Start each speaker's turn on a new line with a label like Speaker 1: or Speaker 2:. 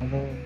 Speaker 1: Hello.